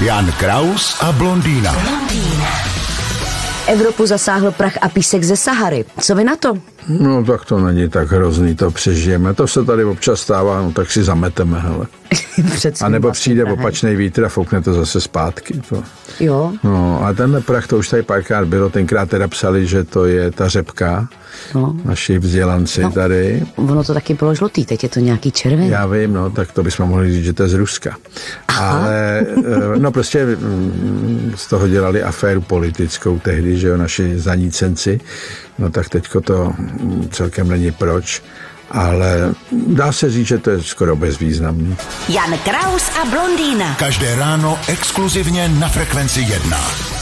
Jan Kraus a blondýna. Evropu zasáhl prach a písek ze Sahary. Co vy na to? No tak to není tak hrozný, to přežijeme. To se tady občas stává, no tak si zameteme, hele. A nebo přijde opačný vítr a foukne to zase zpátky. To. Jo. No a ten prach, to už tady párkrát bylo, tenkrát teda psali, že to je ta řepka, No. naši vzdělanci No. tady. Ono to taky bylo žlutý, teď je to nějaký červený. Já vím, no, tak to bychom mohli říct, že to je z Ruska. Ale, eh, no prostě mm, z toho dělali aféru politickou tehdy, že jo, naši zanícenci. No tak teďko to mm, celkem není proč. Ale dá se říct, že to je skoro bezvýznamný. Jan Kraus a blondýna. Každé ráno exkluzivně na Frekvenci 1.